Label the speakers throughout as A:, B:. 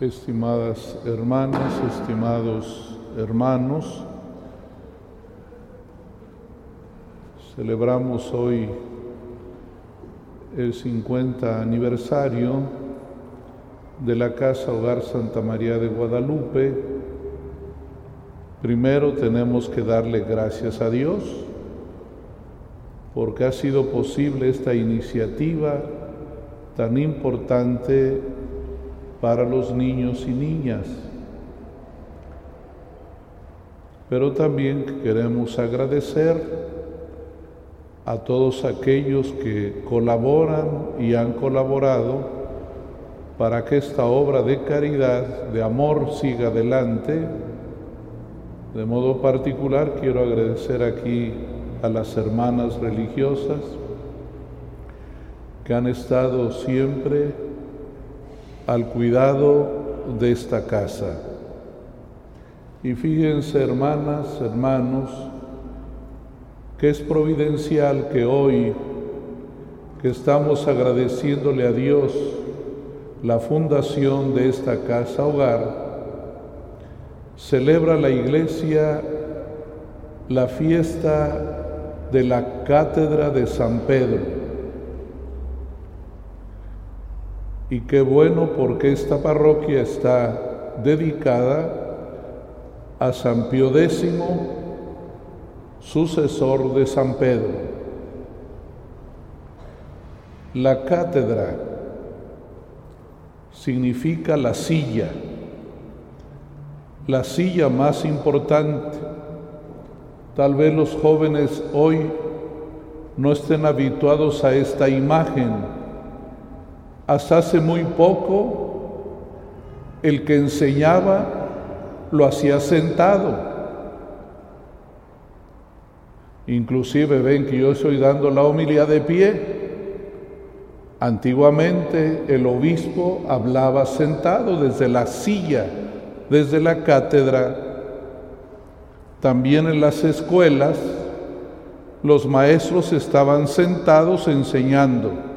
A: estimadas hermanas, estimados hermanos. Celebramos hoy el 50 aniversario de la Casa Hogar Santa María de Guadalupe. Primero tenemos que darle gracias a Dios porque ha sido posible esta iniciativa tan importante para los niños y niñas. Pero también queremos agradecer a todos aquellos que colaboran y han colaborado para que esta obra de caridad, de amor, siga adelante. De modo particular quiero agradecer aquí a las hermanas religiosas que han estado siempre al cuidado de esta casa. Y fíjense, hermanas, hermanos, que es providencial que hoy, que estamos agradeciéndole a Dios la fundación de esta casa hogar, celebra la iglesia la fiesta de la cátedra de San Pedro. Y qué bueno porque esta parroquia está dedicada a San Pío X, sucesor de San Pedro. La cátedra significa la silla, la silla más importante. Tal vez los jóvenes hoy no estén habituados a esta imagen hasta hace muy poco, el que enseñaba lo hacía sentado. Inclusive ven que yo estoy dando la homilía de pie. Antiguamente el obispo hablaba sentado desde la silla, desde la cátedra. También en las escuelas los maestros estaban sentados enseñando.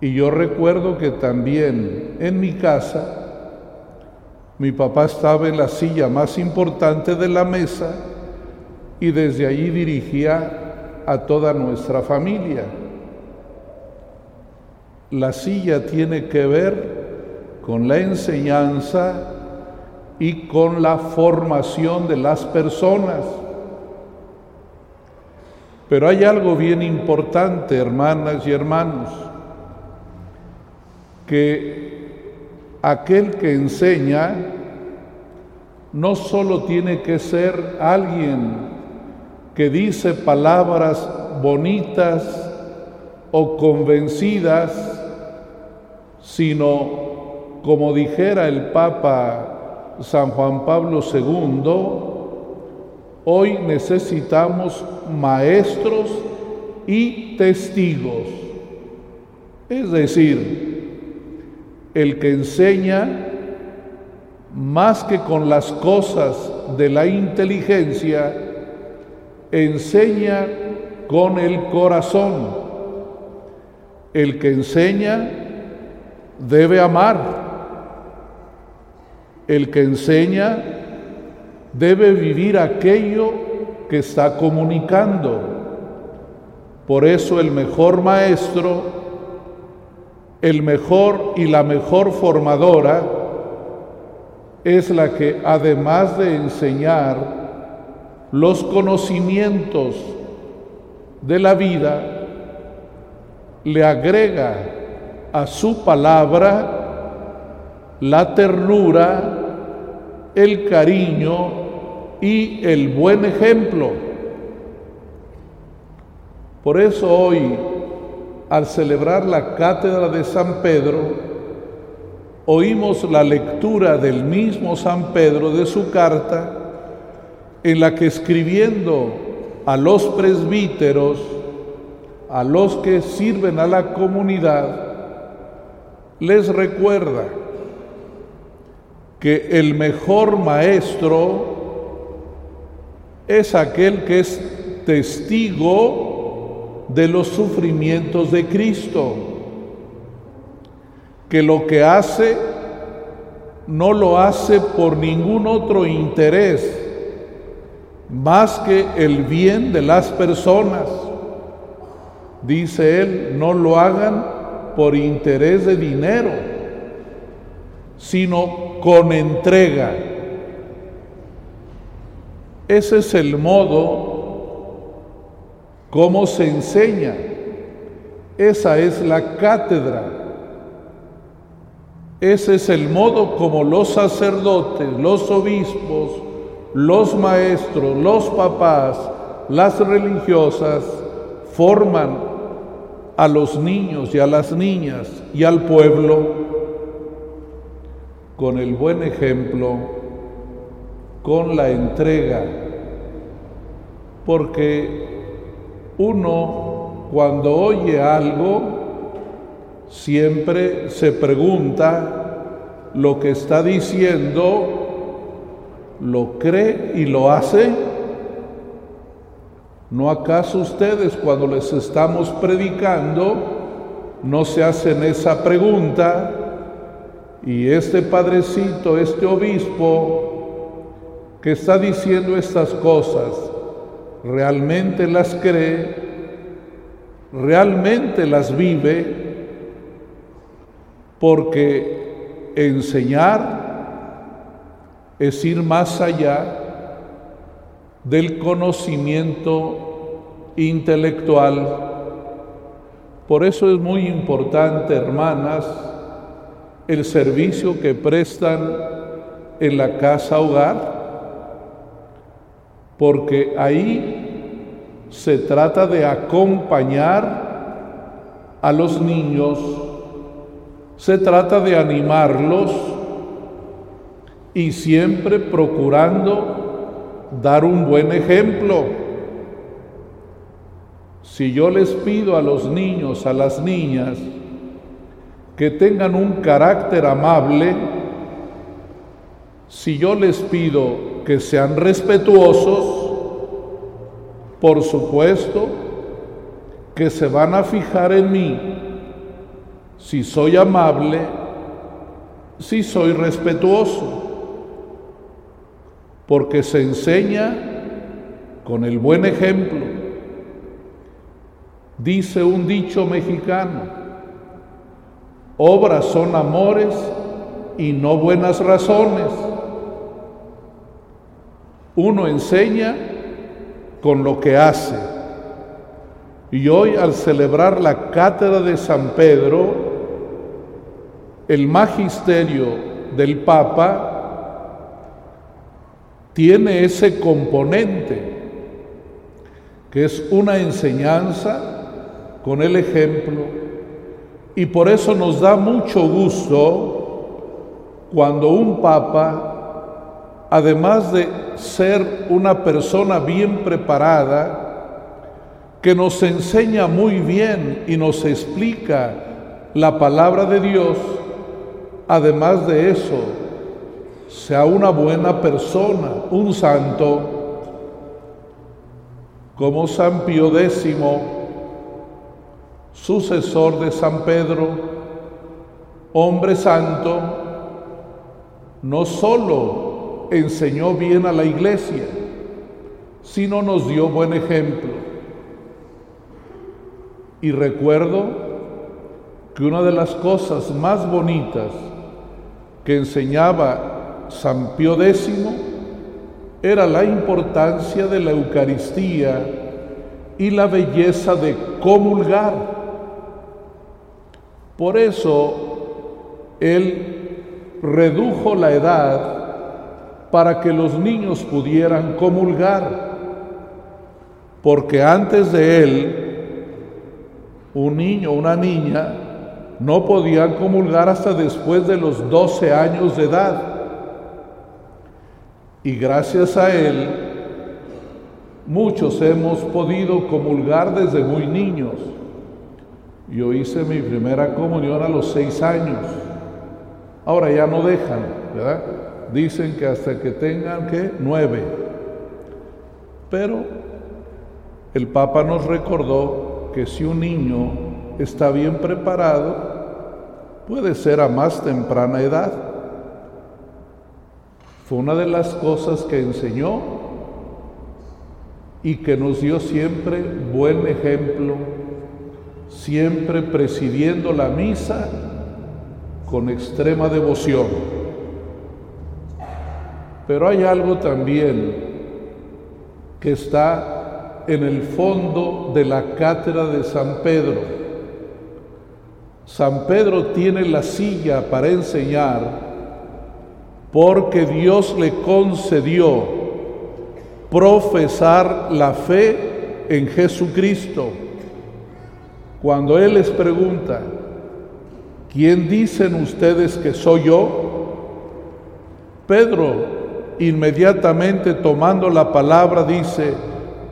A: Y yo recuerdo que también en mi casa, mi papá estaba en la silla más importante de la mesa y desde allí dirigía a toda nuestra familia. La silla tiene que ver con la enseñanza y con la formación de las personas. Pero hay algo bien importante, hermanas y hermanos que aquel que enseña no solo tiene que ser alguien que dice palabras bonitas o convencidas, sino, como dijera el Papa San Juan Pablo II, hoy necesitamos maestros y testigos. Es decir, el que enseña más que con las cosas de la inteligencia, enseña con el corazón. El que enseña debe amar. El que enseña debe vivir aquello que está comunicando. Por eso el mejor maestro el mejor y la mejor formadora es la que además de enseñar los conocimientos de la vida, le agrega a su palabra la ternura, el cariño y el buen ejemplo. Por eso hoy al celebrar la cátedra de San Pedro, oímos la lectura del mismo San Pedro de su carta, en la que escribiendo a los presbíteros, a los que sirven a la comunidad, les recuerda que el mejor maestro es aquel que es testigo de los sufrimientos de Cristo, que lo que hace no lo hace por ningún otro interés más que el bien de las personas. Dice él, no lo hagan por interés de dinero, sino con entrega. Ese es el modo como se enseña. Esa es la cátedra. Ese es el modo como los sacerdotes, los obispos, los maestros, los papás, las religiosas forman a los niños y a las niñas y al pueblo con el buen ejemplo, con la entrega, porque uno cuando oye algo, siempre se pregunta lo que está diciendo, lo cree y lo hace. ¿No acaso ustedes cuando les estamos predicando no se hacen esa pregunta? Y este padrecito, este obispo que está diciendo estas cosas, ¿realmente las cree? ¿Realmente las vive? porque enseñar es ir más allá del conocimiento intelectual. Por eso es muy importante, hermanas, el servicio que prestan en la casa hogar, porque ahí se trata de acompañar a los niños se trata de animarlos y siempre procurando dar un buen ejemplo. Si yo les pido a los niños, a las niñas, que tengan un carácter amable, si yo les pido que sean respetuosos, por supuesto que se van a fijar en mí si soy amable, si soy respetuoso, porque se enseña con el buen ejemplo. Dice un dicho mexicano, obras son amores y no buenas razones. Uno enseña con lo que hace. Y hoy al celebrar la cátedra de San Pedro, el magisterio del Papa tiene ese componente, que es una enseñanza con el ejemplo, y por eso nos da mucho gusto cuando un papa, además de ser una persona bien preparada, que nos enseña muy bien y nos explica la palabra de Dios, además de eso, sea una buena persona, un santo, como San Pío X, sucesor de San Pedro, hombre santo, no solo enseñó bien a la iglesia, sino nos dio buen ejemplo. Y recuerdo que una de las cosas más bonitas que enseñaba San Pío X era la importancia de la Eucaristía y la belleza de comulgar. Por eso él redujo la edad para que los niños pudieran comulgar, porque antes de él, un niño una niña no podían comulgar hasta después de los 12 años de edad. Y gracias a Él, muchos hemos podido comulgar desde muy niños. Yo hice mi primera comunión a los seis años. Ahora ya no dejan, ¿verdad? Dicen que hasta que tengan que nueve. Pero el Papa nos recordó que si un niño está bien preparado, puede ser a más temprana edad. Fue una de las cosas que enseñó y que nos dio siempre buen ejemplo, siempre presidiendo la misa con extrema devoción. Pero hay algo también que está en el fondo de la cátedra de San Pedro. San Pedro tiene la silla para enseñar porque Dios le concedió profesar la fe en Jesucristo. Cuando Él les pregunta, ¿quién dicen ustedes que soy yo? Pedro inmediatamente tomando la palabra dice,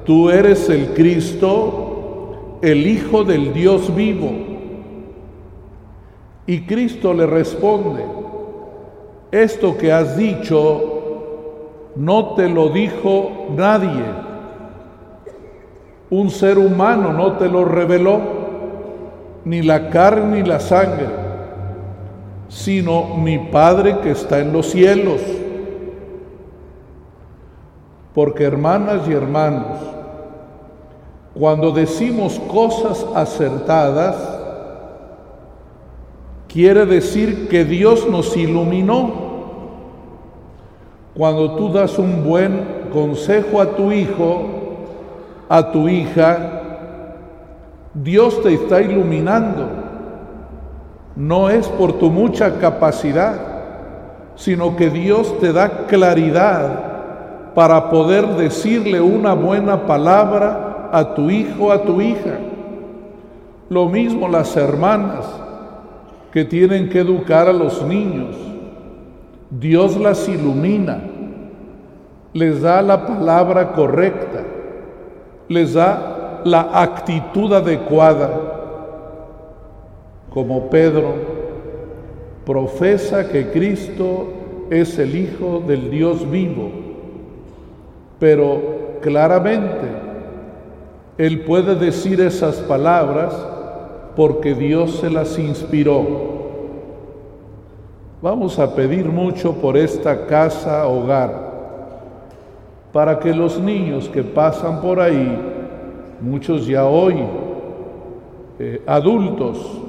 A: tú eres el Cristo, el Hijo del Dios vivo. Y Cristo le responde, esto que has dicho no te lo dijo nadie, un ser humano no te lo reveló, ni la carne ni la sangre, sino mi Padre que está en los cielos. Porque hermanas y hermanos, cuando decimos cosas acertadas, quiere decir que Dios nos iluminó. Cuando tú das un buen consejo a tu hijo, a tu hija, Dios te está iluminando. No es por tu mucha capacidad, sino que Dios te da claridad para poder decirle una buena palabra a tu hijo, a tu hija. Lo mismo las hermanas que tienen que educar a los niños. Dios las ilumina, les da la palabra correcta, les da la actitud adecuada. Como Pedro profesa que Cristo es el Hijo del Dios vivo pero claramente Él puede decir esas palabras porque Dios se las inspiró. Vamos a pedir mucho por esta casa hogar, para que los niños que pasan por ahí, muchos ya hoy, eh, adultos,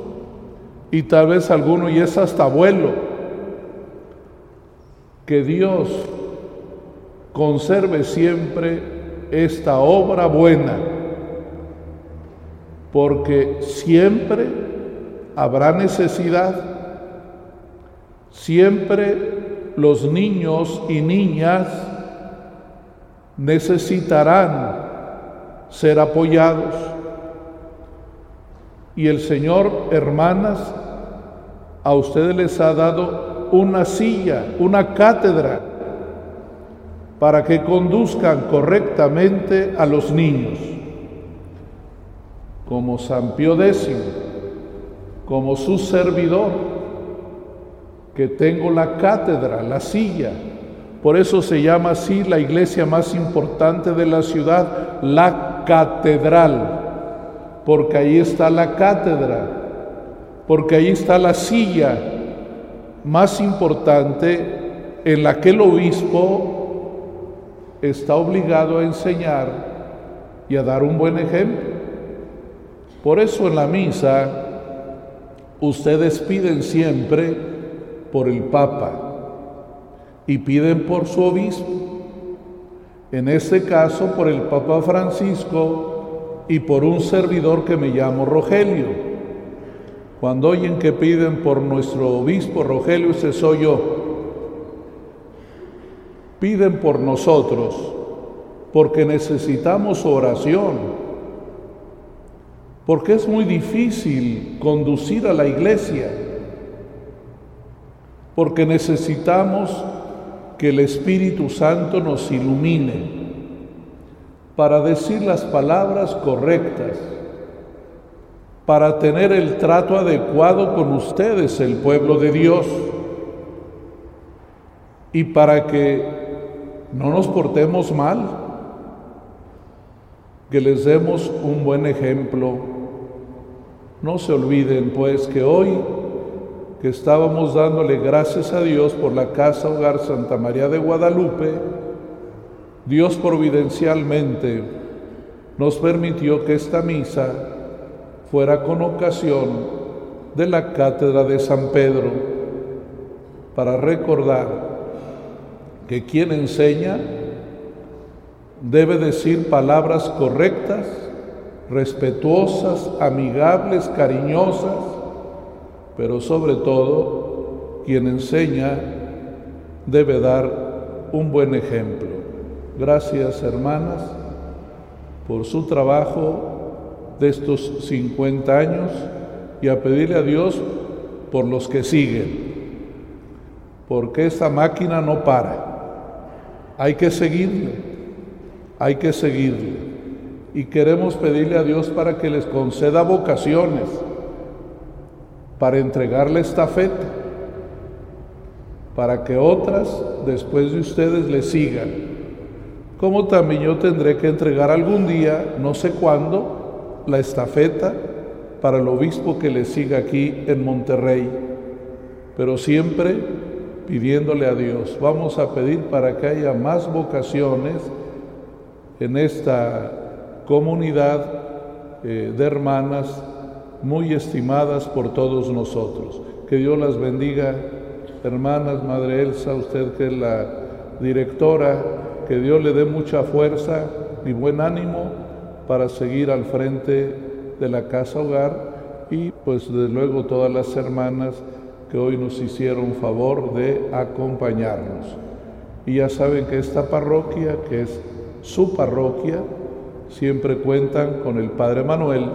A: y tal vez alguno y es hasta abuelo, que Dios conserve siempre esta obra buena, porque siempre habrá necesidad, siempre los niños y niñas necesitarán ser apoyados. Y el Señor, hermanas, a ustedes les ha dado una silla, una cátedra para que conduzcan correctamente a los niños, como San Pío X, como su servidor, que tengo la cátedra, la silla. Por eso se llama así la iglesia más importante de la ciudad, la catedral, porque ahí está la cátedra, porque ahí está la silla más importante en la que el obispo está obligado a enseñar y a dar un buen ejemplo. Por eso en la misa ustedes piden siempre por el Papa y piden por su obispo. En este caso por el Papa Francisco y por un servidor que me llamo Rogelio. Cuando oyen que piden por nuestro obispo Rogelio, ese soy yo piden por nosotros porque necesitamos oración, porque es muy difícil conducir a la iglesia, porque necesitamos que el Espíritu Santo nos ilumine para decir las palabras correctas, para tener el trato adecuado con ustedes, el pueblo de Dios, y para que no nos portemos mal, que les demos un buen ejemplo. No se olviden pues que hoy que estábamos dándole gracias a Dios por la Casa Hogar Santa María de Guadalupe, Dios providencialmente nos permitió que esta misa fuera con ocasión de la Cátedra de San Pedro para recordar que quien enseña debe decir palabras correctas, respetuosas, amigables, cariñosas, pero sobre todo quien enseña debe dar un buen ejemplo. Gracias hermanas por su trabajo de estos 50 años y a pedirle a Dios por los que siguen, porque esta máquina no para. Hay que seguirle, hay que seguirle. Y queremos pedirle a Dios para que les conceda vocaciones, para entregarle esta fe, para que otras después de ustedes le sigan. Como también yo tendré que entregar algún día, no sé cuándo, la estafeta para el obispo que le siga aquí en Monterrey, pero siempre pidiéndole a Dios. Vamos a pedir para que haya más vocaciones en esta comunidad eh, de hermanas muy estimadas por todos nosotros. Que Dios las bendiga, hermanas, Madre Elsa, usted que es la directora, que Dios le dé mucha fuerza y buen ánimo para seguir al frente de la casa hogar y pues desde luego todas las hermanas que hoy nos hicieron favor de acompañarnos. Y ya saben que esta parroquia, que es su parroquia, siempre cuentan con el Padre Manuel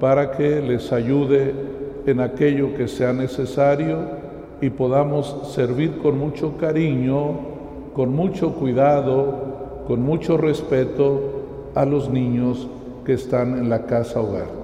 A: para que les ayude en aquello que sea necesario y podamos servir con mucho cariño, con mucho cuidado, con mucho respeto a los niños que están en la casa hogar.